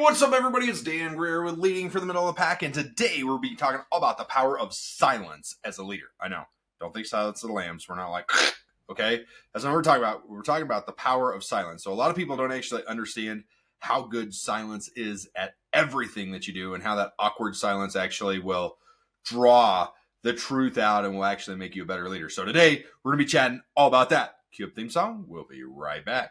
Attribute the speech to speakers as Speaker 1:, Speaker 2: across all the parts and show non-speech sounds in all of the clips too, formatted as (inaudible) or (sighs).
Speaker 1: what's up, everybody? It's Dan Greer with Leading for the Middle of the Pack, and today we'll be talking about the power of silence as a leader. I know, don't think silence of the lambs. We're not like, (laughs) okay? That's not what we're talking about. We're talking about the power of silence. So, a lot of people don't actually understand how good silence is at everything that you do, and how that awkward silence actually will draw the truth out and will actually make you a better leader. So, today we're to be chatting all about that. Cue up theme song. We'll be right back.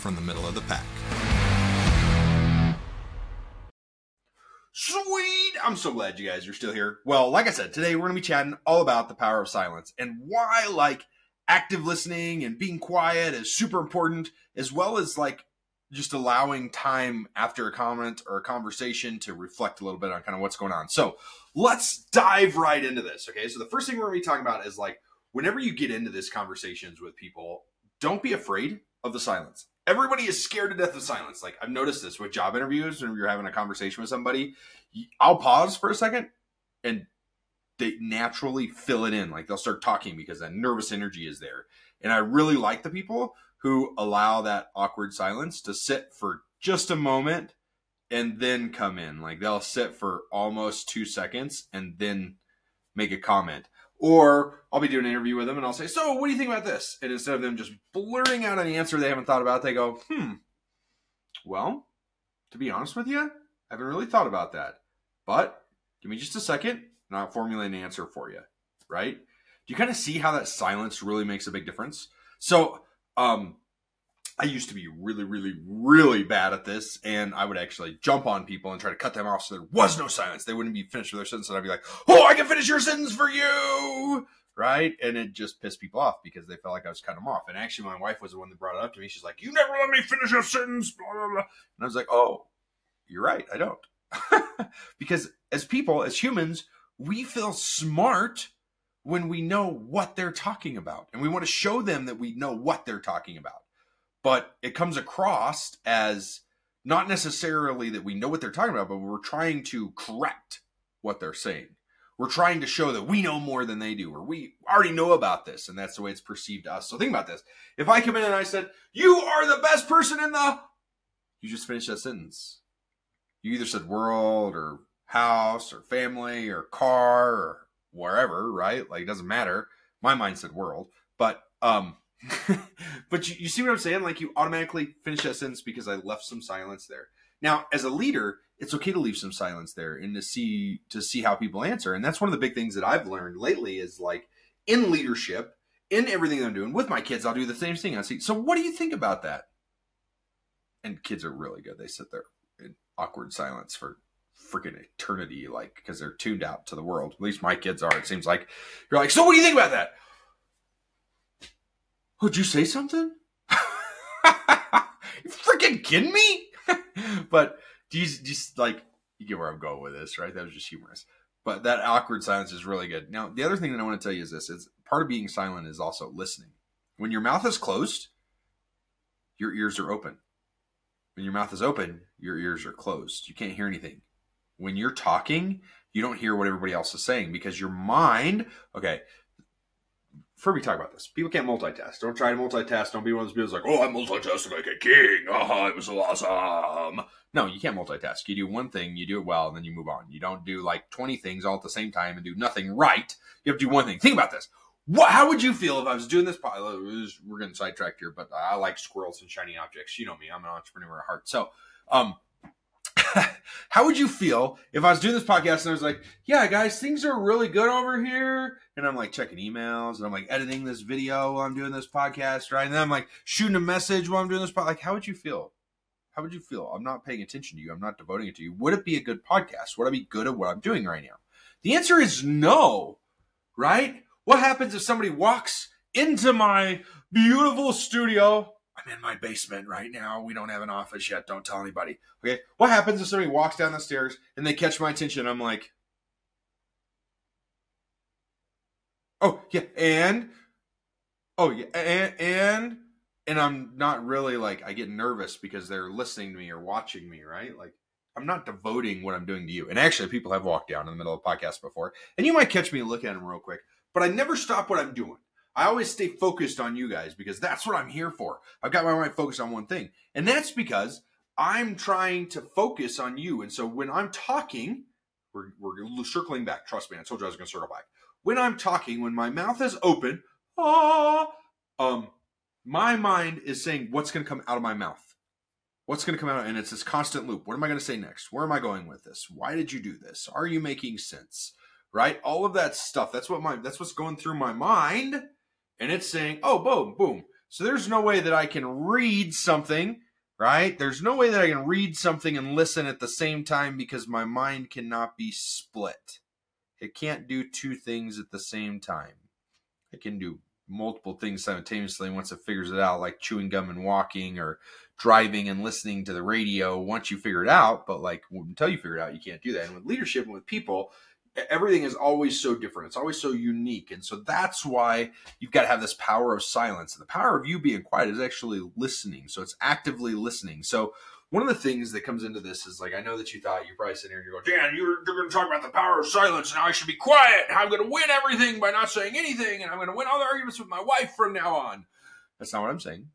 Speaker 2: from the middle of the pack.
Speaker 1: Sweet! I'm so glad you guys are still here. Well, like I said, today we're going to be chatting all about the power of silence and why, like, active listening and being quiet is super important, as well as, like, just allowing time after a comment or a conversation to reflect a little bit on kind of what's going on. So let's dive right into this. Okay. So the first thing we're going to be talking about is like, whenever you get into this conversations with people, don't be afraid of the silence everybody is scared to death of silence. Like I've noticed this with job interviews, when you're having a conversation with somebody, I'll pause for a second and they naturally fill it in. Like they'll start talking because that nervous energy is there. And I really like the people who allow that awkward silence to sit for just a moment and then come in. Like they'll sit for almost two seconds and then make a comment. Or I'll be doing an interview with them and I'll say, So, what do you think about this? And instead of them just blurting out an answer they haven't thought about, they go, Hmm, well, to be honest with you, I haven't really thought about that. But give me just a second and I'll formulate an answer for you. Right? Do you kind of see how that silence really makes a big difference? So, um, I used to be really, really, really bad at this, and I would actually jump on people and try to cut them off so there was no silence. They wouldn't be finished with their sentence, and I'd be like, "Oh, I can finish your sentence for you!" Right? And it just pissed people off because they felt like I was cutting them off. And actually, my wife was the one that brought it up to me. She's like, "You never let me finish a sentence," blah blah blah. And I was like, "Oh, you're right. I don't." (laughs) because as people, as humans, we feel smart when we know what they're talking about, and we want to show them that we know what they're talking about but it comes across as not necessarily that we know what they're talking about, but we're trying to correct what they're saying. We're trying to show that we know more than they do, or we already know about this, and that's the way it's perceived to us. So think about this. If I come in and I said, You are the best person in the you just finished that sentence. You either said world or house or family or car or wherever, right? Like it doesn't matter. My mind said world. But um (laughs) but you, you see what I'm saying? Like you automatically finish that sentence because I left some silence there. Now, as a leader, it's okay to leave some silence there and to see to see how people answer. And that's one of the big things that I've learned lately is like in leadership, in everything I'm doing with my kids, I'll do the same thing. I see. So, what do you think about that? And kids are really good. They sit there in awkward silence for freaking eternity, like because they're tuned out to the world. At least my kids are. It seems like you're like. So, what do you think about that? Would you say something? (laughs) you freaking kidding me? (laughs) but just, just like you get where I'm going with this, right? That was just humorous. But that awkward silence is really good. Now, the other thing that I want to tell you is this: is part of being silent is also listening. When your mouth is closed, your ears are open. When your mouth is open, your ears are closed. You can't hear anything. When you're talking, you don't hear what everybody else is saying because your mind, okay, we talk about this, people can't multitask. Don't try to multitask. Don't be one of those people who's like, oh, I multitask like a king. Oh, it was so awesome. No, you can't multitask. You do one thing, you do it well, and then you move on. You don't do like 20 things all at the same time and do nothing right. You have to do one thing. Think about this. What, how would you feel if I was doing this? We're getting sidetracked here, but I like squirrels and shiny objects. You know me. I'm an entrepreneur at heart. So, um, (laughs) how would you feel if I was doing this podcast and I was like, yeah, guys, things are really good over here. And I'm like checking emails and I'm like editing this video while I'm doing this podcast, right? And then I'm like shooting a message while I'm doing this podcast. Like, how would you feel? How would you feel? I'm not paying attention to you. I'm not devoting it to you. Would it be a good podcast? Would I be good at what I'm doing right now? The answer is no, right? What happens if somebody walks into my beautiful studio I'm in my basement right now. We don't have an office yet. Don't tell anybody. Okay. What happens if somebody walks down the stairs and they catch my attention? I'm like, oh, yeah. And, oh, yeah. And, and, and I'm not really like, I get nervous because they're listening to me or watching me, right? Like, I'm not devoting what I'm doing to you. And actually, people have walked down in the middle of a podcast before, and you might catch me look at them real quick, but I never stop what I'm doing. I always stay focused on you guys because that's what I'm here for. I've got my mind focused on one thing. And that's because I'm trying to focus on you. And so when I'm talking, we're, we're circling back. Trust me, I told you I was going to circle back. When I'm talking, when my mouth is open, ah, um, my mind is saying what's going to come out of my mouth. What's going to come out? And it's this constant loop. What am I going to say next? Where am I going with this? Why did you do this? Are you making sense? Right? All of that stuff. That's what my that's what's going through my mind and it's saying, oh, boom, boom. So there's no way that I can read something, right? There's no way that I can read something and listen at the same time because my mind cannot be split. It can't do two things at the same time. It can do multiple things simultaneously once it figures it out, like chewing gum and walking or driving and listening to the radio once you figure it out. But like until you figure it out, you can't do that. And with leadership and with people, everything is always so different. It's always so unique. And so that's why you've got to have this power of silence. And the power of you being quiet is actually listening. So it's actively listening. So one of the things that comes into this is like, I know that you thought you're probably sitting here and you go, Dan, you're, you're going to talk about the power of silence. Now I should be quiet. I'm going to win everything by not saying anything. And I'm going to win all the arguments with my wife from now on. That's not what I'm saying.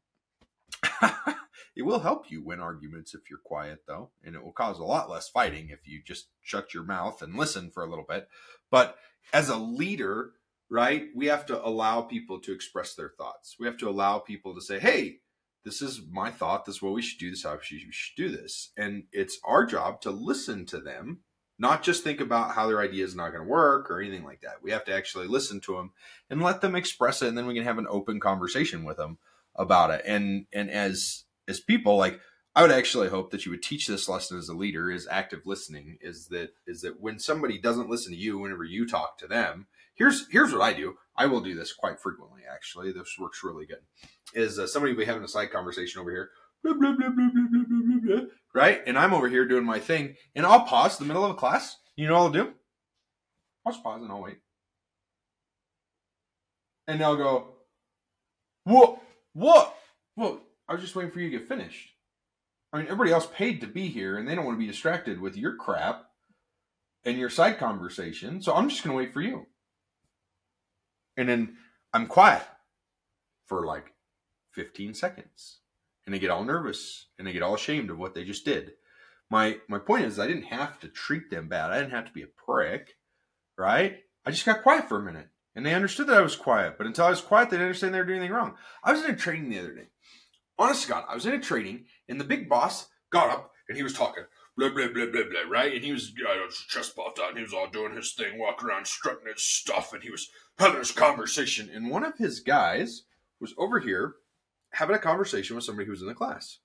Speaker 1: (laughs) It will help you win arguments if you're quiet, though, and it will cause a lot less fighting if you just shut your mouth and listen for a little bit. But as a leader, right, we have to allow people to express their thoughts. We have to allow people to say, hey, this is my thought. This is what we should do. This is how we should do this. And it's our job to listen to them, not just think about how their idea is not going to work or anything like that. We have to actually listen to them and let them express it. And then we can have an open conversation with them about it. And, and as as people like I would actually hope that you would teach this lesson as a leader is active listening is that is that when somebody doesn't listen to you whenever you talk to them here's here's what I do. I will do this quite frequently actually. This works really good. Is uh, somebody will be having a side conversation over here blah, blah, blah, right? And I'm over here doing my thing and I'll pause in the middle of a class. You know what I'll do? I'll just pause and I'll wait. And they'll go what what? What I was just waiting for you to get finished. I mean, everybody else paid to be here, and they don't want to be distracted with your crap and your side conversation. So I'm just going to wait for you. And then I'm quiet for like 15 seconds, and they get all nervous and they get all ashamed of what they just did. My my point is, I didn't have to treat them bad. I didn't have to be a prick, right? I just got quiet for a minute, and they understood that I was quiet. But until I was quiet, they didn't understand they were doing anything wrong. I was in a training the other day honest to God, I was in a training and the big boss got up and he was talking blah blah blah blah blah, right? And he was know, his chest puffed out and he was all doing his thing, walking around strutting his stuff, and he was having his conversation. And one of his guys was over here having a conversation with somebody who was in the class.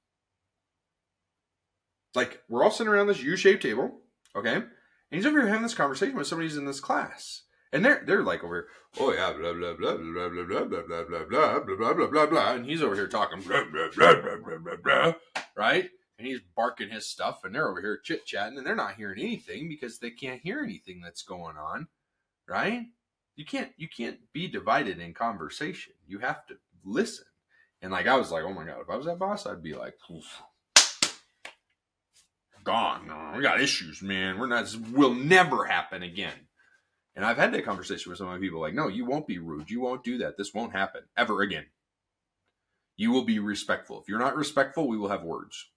Speaker 1: Like we're all sitting around this U-shaped table, okay? And he's over here having this conversation with somebody who's in this class. And they're they're like over here, oh yeah, blah blah blah blah blah blah blah blah blah blah blah blah blah blah blah and he's over here talking blah blah blah blah blah blah blah right? And he's barking his stuff and they're over here chit chatting and they're not hearing anything because they can't hear anything that's going on, right? You can't you can't be divided in conversation. You have to listen. And like I was like, oh my god, if I was that boss, I'd be like, gone. We got issues, man. We're not. Will never happen again. And I've had that conversation with some of my people like, no, you won't be rude. You won't do that. This won't happen ever again. You will be respectful. If you're not respectful, we will have words.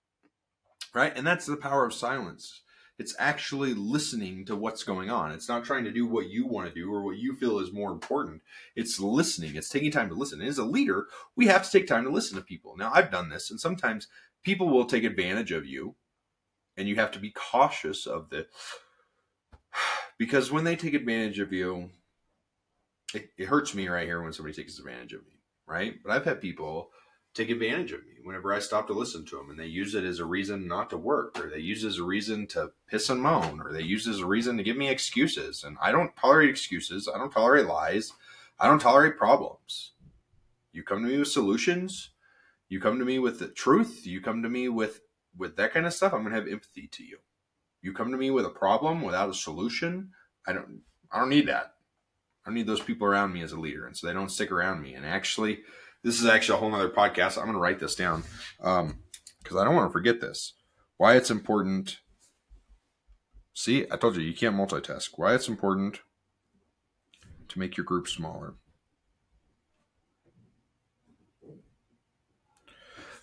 Speaker 1: Right? And that's the power of silence. It's actually listening to what's going on. It's not trying to do what you want to do or what you feel is more important. It's listening. It's taking time to listen. And as a leader, we have to take time to listen to people. Now, I've done this, and sometimes people will take advantage of you, and you have to be cautious of the (sighs) because when they take advantage of you, it, it, hurts me right here when somebody takes advantage of me, right? But I've had people take advantage of me whenever I stop to listen to them, and they use it as a reason not to work, or they use it as a reason to piss and moan, or they use it as a reason to give me excuses. And I don't tolerate excuses. I don't tolerate lies. I don't tolerate problems. You come to me with solutions. You come to me with the truth, you come to me with with that kind of stuff, I'm going to have empathy to you. You come to me with a problem without a solution, I don't I don't need that. I don't need those people around me as a leader, and so they don't stick around me. And actually, this is actually a whole other podcast. I'm going to write this down because um, I don't want to forget this. Why it's important. See, I told you you can't multitask. Why it's important to make your group smaller.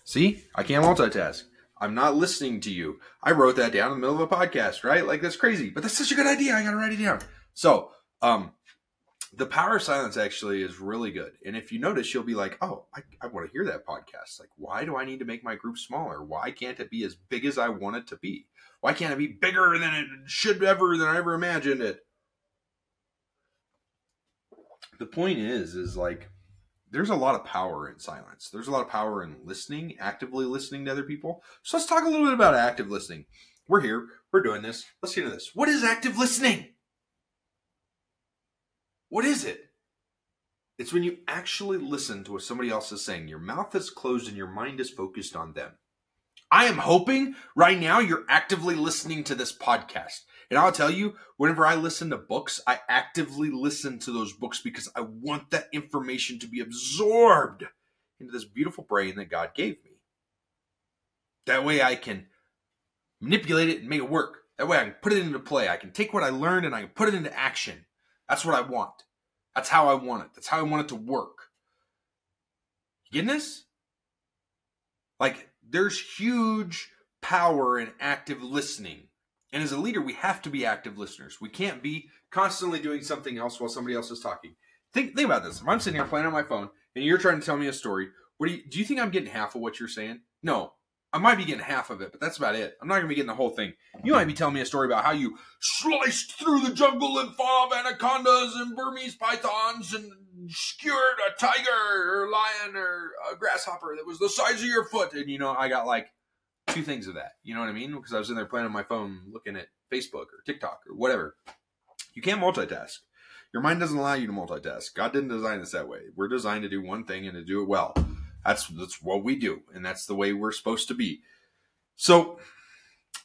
Speaker 1: See, I can't multitask. I'm not listening to you. I wrote that down in the middle of a podcast, right? Like that's crazy, but that's such a good idea. I got to write it down. So, um, the power of silence actually is really good. And if you notice, you'll be like, oh, I, I want to hear that podcast. Like, why do I need to make my group smaller? Why can't it be as big as I want it to be? Why can't it be bigger than it should ever, than I ever imagined it? The point is, is like, there's a lot of power in silence. There's a lot of power in listening, actively listening to other people. So let's talk a little bit about active listening. We're here, we're doing this. Let's get into this. What is active listening? What is it? It's when you actually listen to what somebody else is saying. Your mouth is closed and your mind is focused on them. I am hoping right now you're actively listening to this podcast. And I'll tell you, whenever I listen to books, I actively listen to those books because I want that information to be absorbed into this beautiful brain that God gave me. That way I can manipulate it and make it work. That way I can put it into play. I can take what I learned and I can put it into action. That's what I want. That's how I want it. That's how I want it to work. You getting this? Like, there's huge power in active listening. And as a leader, we have to be active listeners. We can't be constantly doing something else while somebody else is talking. Think, think about this. If I'm sitting here playing on my phone and you're trying to tell me a story, what do you do you think I'm getting half of what you're saying? No. I might be getting half of it, but that's about it. I'm not going to be getting the whole thing. You might be telling me a story about how you sliced through the jungle and fought anacondas and Burmese pythons and skewered a tiger or lion or a grasshopper that was the size of your foot. And, you know, I got like two things of that. You know what I mean? Because I was in there playing on my phone looking at Facebook or TikTok or whatever. You can't multitask. Your mind doesn't allow you to multitask. God didn't design us that way. We're designed to do one thing and to do it well. That's that's what we do, and that's the way we're supposed to be. So,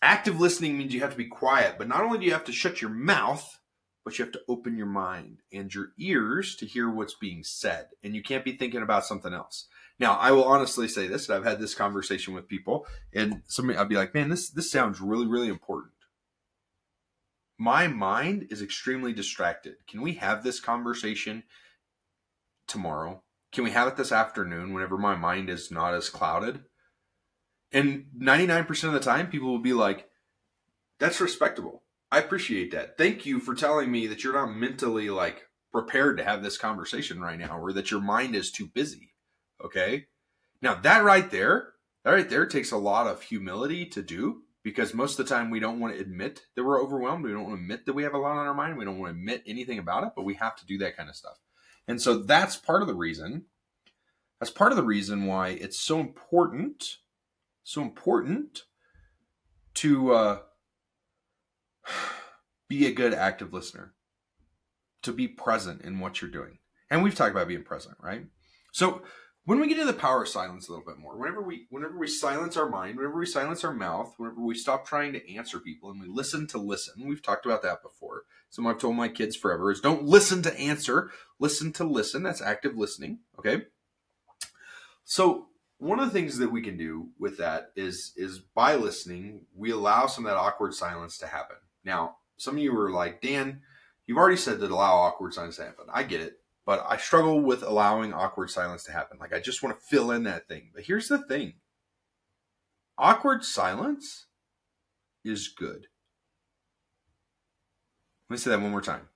Speaker 1: active listening means you have to be quiet, but not only do you have to shut your mouth, but you have to open your mind and your ears to hear what's being said, and you can't be thinking about something else. Now, I will honestly say this: and I've had this conversation with people, and somebody I'll be like, "Man, this this sounds really, really important." My mind is extremely distracted. Can we have this conversation tomorrow? Can we have it this afternoon whenever my mind is not as clouded? And 99% of the time, people will be like, that's respectable. I appreciate that. Thank you for telling me that you're not mentally like prepared to have this conversation right now or that your mind is too busy. Okay. Now, that right there, that right there takes a lot of humility to do because most of the time we don't want to admit that we're overwhelmed. We don't want to admit that we have a lot on our mind. We don't want to admit anything about it, but we have to do that kind of stuff. And so that's part of the reason. That's part of the reason why it's so important, so important to uh, (sighs) be a good active listener, to be present in what you're doing. And we've talked about being present, right? So when we get into the power of silence a little bit more, whenever we whenever we silence our mind, whenever we silence our mouth, whenever we stop trying to answer people and we listen to listen, we've talked about that before. Something I've told my kids forever is don't listen to answer, listen to listen. That's active listening. Okay. So one of the things that we can do with that is is by listening, we allow some of that awkward silence to happen. Now, some of you are like, Dan, you've already said that allow awkward silence to happen. I get it but I struggle with allowing awkward silence to happen. Like I just want to fill in that thing. But here's the thing awkward silence is good. Let me say that one more time.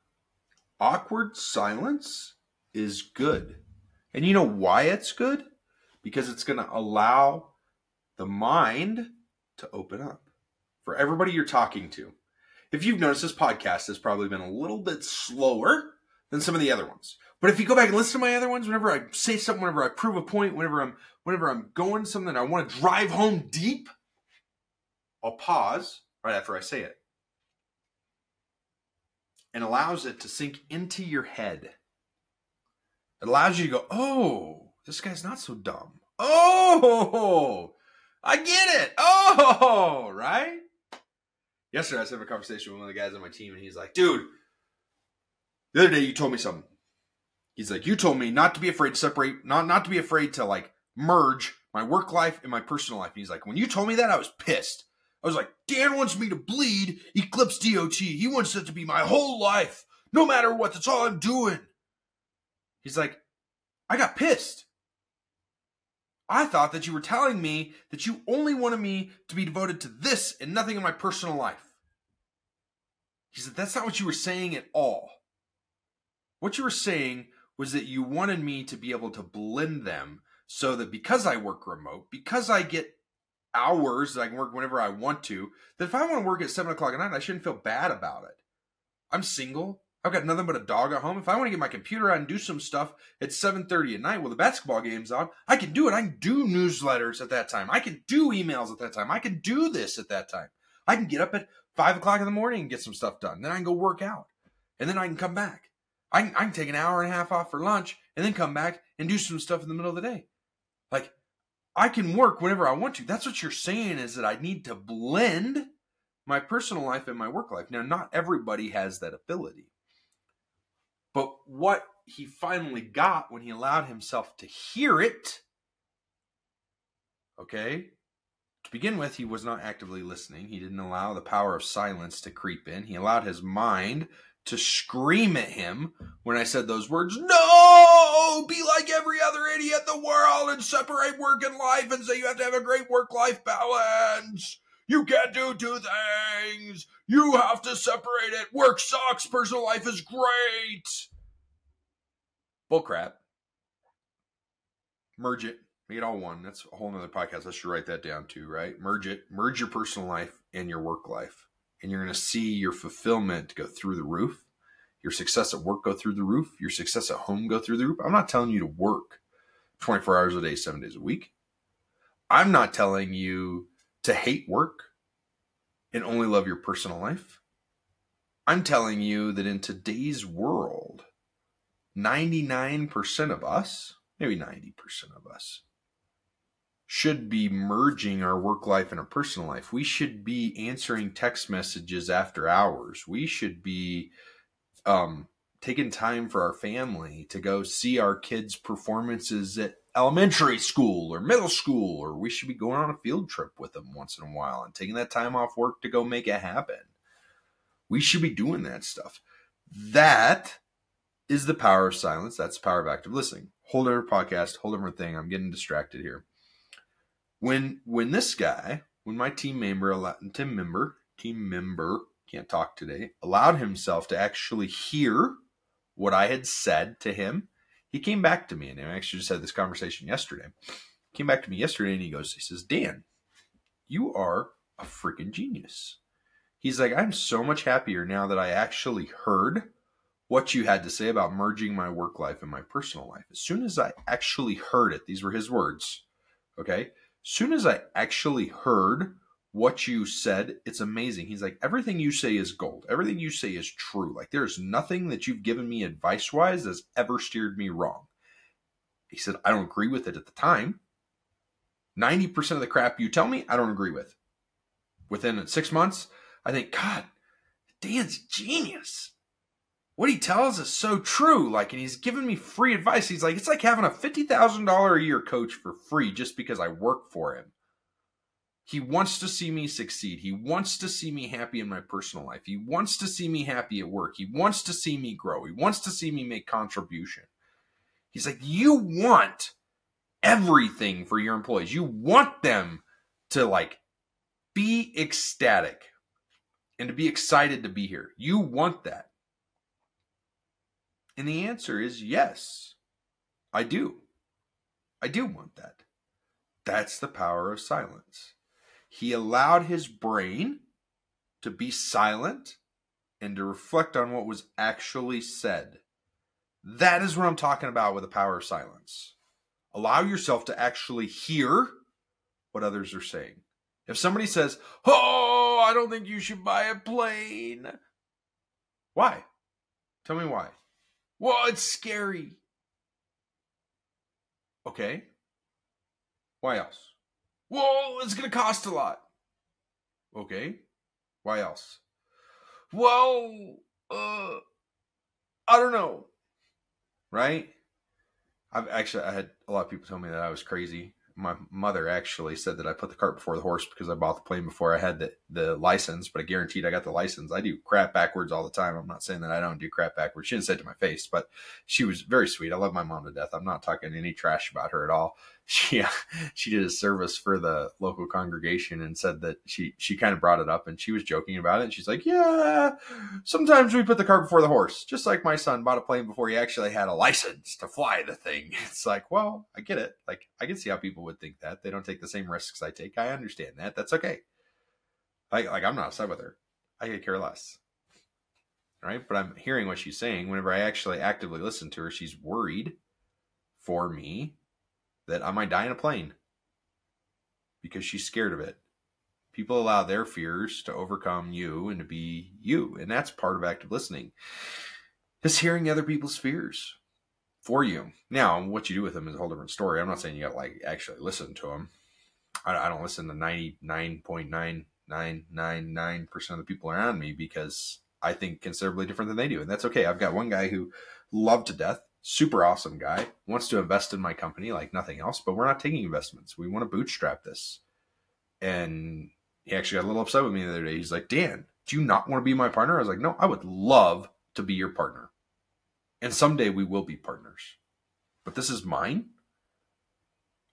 Speaker 1: Awkward silence is good. And you know why it's good? Because it's going to allow the mind to open up for everybody you're talking to. If you've noticed, this podcast has probably been a little bit slower than some of the other ones. But if you go back and listen to my other ones, whenever I say something, whenever I prove a point, whenever I'm whenever I'm going something I want to drive home deep, I'll pause right after I say it. And allows it to sink into your head. It allows you to go, oh, this guy's not so dumb. Oh, I get it. Oh, right? Yesterday, I was having a conversation with one of the guys on my team, and he's like, dude, the other day you told me something. He's like, you told me not to be afraid to separate, not, not to be afraid to like merge my work life and my personal life. And he's like, when you told me that, I was pissed. I was like, Dan wants me to bleed Eclipse DOT. He wants it to be my whole life, no matter what. That's all I'm doing. He's like, I got pissed. I thought that you were telling me that you only wanted me to be devoted to this and nothing in my personal life. He said, That's not what you were saying at all. What you were saying was that you wanted me to be able to blend them so that because I work remote, because I get hours that I can work whenever I want to, that if I want to work at seven o'clock at night, I shouldn't feel bad about it. I'm single. I've got nothing but a dog at home. If I want to get my computer out and do some stuff at 7:30 at night while the basketball game's on, I can do it. I can do newsletters at that time. I can do emails at that time. I can do this at that time. I can get up at five o'clock in the morning and get some stuff done. Then I can go work out. And then I can come back. I can, I can take an hour and a half off for lunch and then come back and do some stuff in the middle of the day. Like I can work whenever I want to. That's what you're saying is that I need to blend my personal life and my work life. Now, not everybody has that ability. But what he finally got when he allowed himself to hear it, okay, to begin with, he was not actively listening. He didn't allow the power of silence to creep in. He allowed his mind to scream at him when I said those words, no, be like every other idiot in the world and separate work and life and say you have to have a great work life balance. You can't do two things. You have to separate it. Work sucks. Personal life is great. Bullcrap. Merge it. Make it all one. That's a whole nother podcast. I should write that down too, right? Merge it. Merge your personal life and your work life. And you're going to see your fulfillment go through the roof. Your success at work go through the roof. Your success at home go through the roof. I'm not telling you to work 24 hours a day, seven days a week. I'm not telling you to hate work and only love your personal life. I'm telling you that in today's world, 99% of us, maybe 90% of us, should be merging our work life and our personal life. We should be answering text messages after hours. We should be um, taking time for our family to go see our kids' performances at elementary school or middle school, or we should be going on a field trip with them once in a while and taking that time off work to go make it happen. We should be doing that stuff. That is the power of silence. That's the power of active listening. Whole different podcast, whole different thing. I'm getting distracted here when when this guy, when my team member, team member, team member can't talk today, allowed himself to actually hear what I had said to him, he came back to me, and I actually just had this conversation yesterday. He came back to me yesterday, and he goes, he says, Dan, you are a freaking genius. He's like, I'm so much happier now that I actually heard what you had to say about merging my work life and my personal life. As soon as I actually heard it, these were his words. Okay soon as I actually heard what you said, it's amazing. He's like, everything you say is gold. Everything you say is true. Like, there's nothing that you've given me advice wise that's ever steered me wrong. He said, I don't agree with it at the time. 90% of the crap you tell me, I don't agree with. Within six months, I think, God, Dan's genius what he tells is so true. Like, and he's giving me free advice. He's like, it's like having a $50,000 a year coach for free just because I work for him. He wants to see me succeed. He wants to see me happy in my personal life. He wants to see me happy at work. He wants to see me grow. He wants to see me make contribution. He's like, you want everything for your employees. You want them to like be ecstatic and to be excited to be here. You want that. And the answer is yes, I do. I do want that. That's the power of silence. He allowed his brain to be silent and to reflect on what was actually said. That is what I'm talking about with the power of silence. Allow yourself to actually hear what others are saying. If somebody says, Oh, I don't think you should buy a plane. Why? Tell me why. Well, it's scary. Okay. Why else? Well, it's going to cost a lot. Okay. Why else? Well, uh, I don't know. Right? I've actually I had a lot of people tell me that I was crazy. My mother actually said that I put the cart before the horse because I bought the plane before I had the, the license, but I guaranteed I got the license. I do crap backwards all the time. I'm not saying that I don't do crap backwards. She didn't say it to my face, but she was very sweet. I love my mom to death. I'm not talking any trash about her at all she uh, (laughs) she did a service for the local congregation and said that she she kind of brought it up and she was joking about it. And she's like yeah sometimes we put the cart before the horse just like my son bought a plane before he actually had a license to fly the thing. (laughs) It's like well i get it. Like i can see how people would think that. They don't take the same risks i take. I understand that. That's okay. Like like i'm not upset with her. I could care less. Right? But i'm hearing what she's saying. Whenever i actually actively listen to her she's worried for me that I might die in a plane because she's scared of it. People allow their fears to overcome you and to be you. And that's part of active listening. is hearing other people's fears for you. Now, what you do with them is a whole different story. I'm not saying you got to like actually listen to them. I, I don't listen to 99.9999% of the people around me because I think considerably different than they do. And that's okay. I've got one guy who loved to death super awesome guy, wants to invest in my company like nothing else, but we're not taking investments. We want to bootstrap this. And he actually got a little upset with me the other day. He's like, Dan, do you not want to be my partner? I was like, no, I would love to be your partner. And someday we will be partners. But this is mine.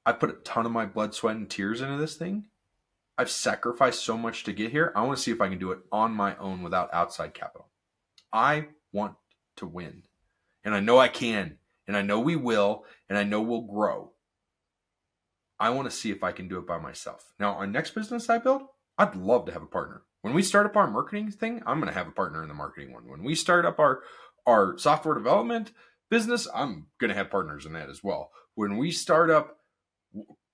Speaker 1: I put a ton of my blood, sweat, and tears into this thing. I've sacrificed so much to get here. I want to see if I can do it on my own without outside capital. I want to win and I know I can, and I know we will, and I know we'll grow. I want to see if I can do it by myself. Now, our next business I build, I'd love to have a partner. When we start up our marketing thing, I'm going to have a partner in the marketing one. When we start up our our software development business, I'm going to have partners in that as well. When we start up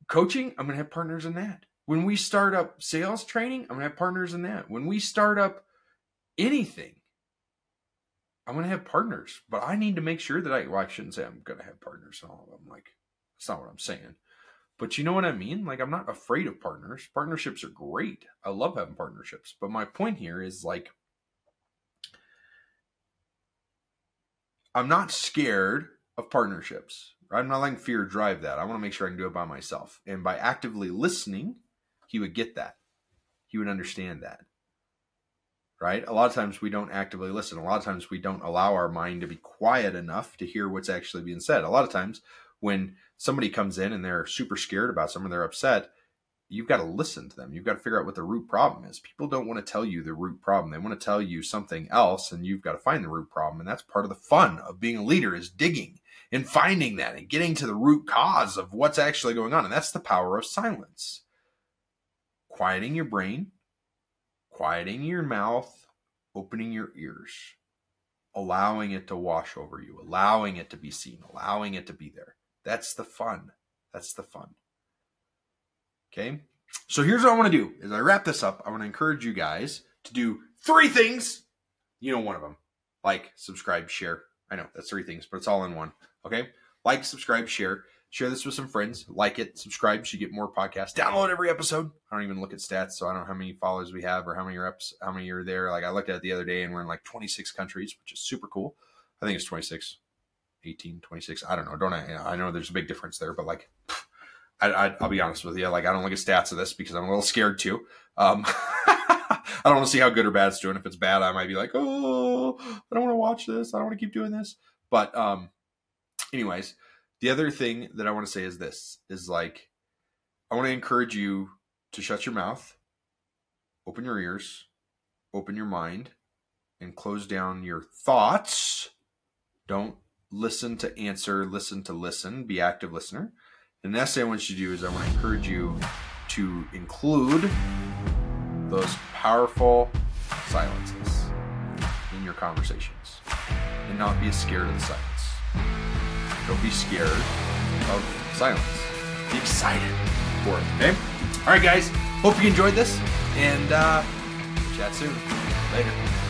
Speaker 1: coaching, I'm going to have partners in that. When we start up sales training, I'm going to have partners in that. When we start up anything, I'm going to have partners, but I need to make sure that I, well, I shouldn't say I'm going to have partners and all of them. Like, that's not what I'm saying. But you know what I mean? Like, I'm not afraid of partners. Partnerships are great. I love having partnerships. But my point here is like, I'm not scared of partnerships. I'm not letting fear drive that. I want to make sure I can do it by myself. And by actively listening, he would get that. He would understand that right? A lot of times we don't actively listen. A lot of times we don't allow our mind to be quiet enough to hear what's actually being said. A lot of times when somebody comes in and they're super scared about something, they're upset, you've got to listen to them. You've got to figure out what the root problem is. People don't want to tell you the root problem. They want to tell you something else and you've got to find the root problem. And that's part of the fun of being a leader is digging and finding that and getting to the root cause of what's actually going on. And that's the power of silence. Quieting your brain, quieting your mouth, opening your ears, allowing it to wash over you, allowing it to be seen, allowing it to be there. That's the fun. That's the fun. Okay? So here's what I want to do. As I wrap this up, I want to encourage you guys to do three things. You know one of them. Like, subscribe, share. I know that's three things, but it's all in one. Okay? Like, subscribe, share share this with some friends, like it, subscribe so you get more podcasts. Download every episode. I don't even look at stats, so I don't know how many followers we have or how many reps, how many are there. Like I looked at it the other day and we're in like 26 countries, which is super cool. I think it's 26, 18, 26. I don't know. Don't I? I know there's a big difference there, but like, I, will be honest with you. Like I don't look at stats of this because I'm a little scared too. Um, (laughs) I don't want to see how good or bad it's doing. If it's bad, I might be like, oh, I don't want to watch this. I don't want to keep doing this. But um, anyways, the other thing that I want to say is this is like I want to encourage you to shut your mouth, open your ears, open your mind, and close down your thoughts. Don't listen to answer, listen to listen, be active listener. And the next thing I want you to do is I want to encourage you to include those powerful silences in your conversations and not be scared of the silence. Don't be scared of silence. Be excited for it. Okay? All right, guys. Hope you enjoyed this, and uh, chat soon. Later.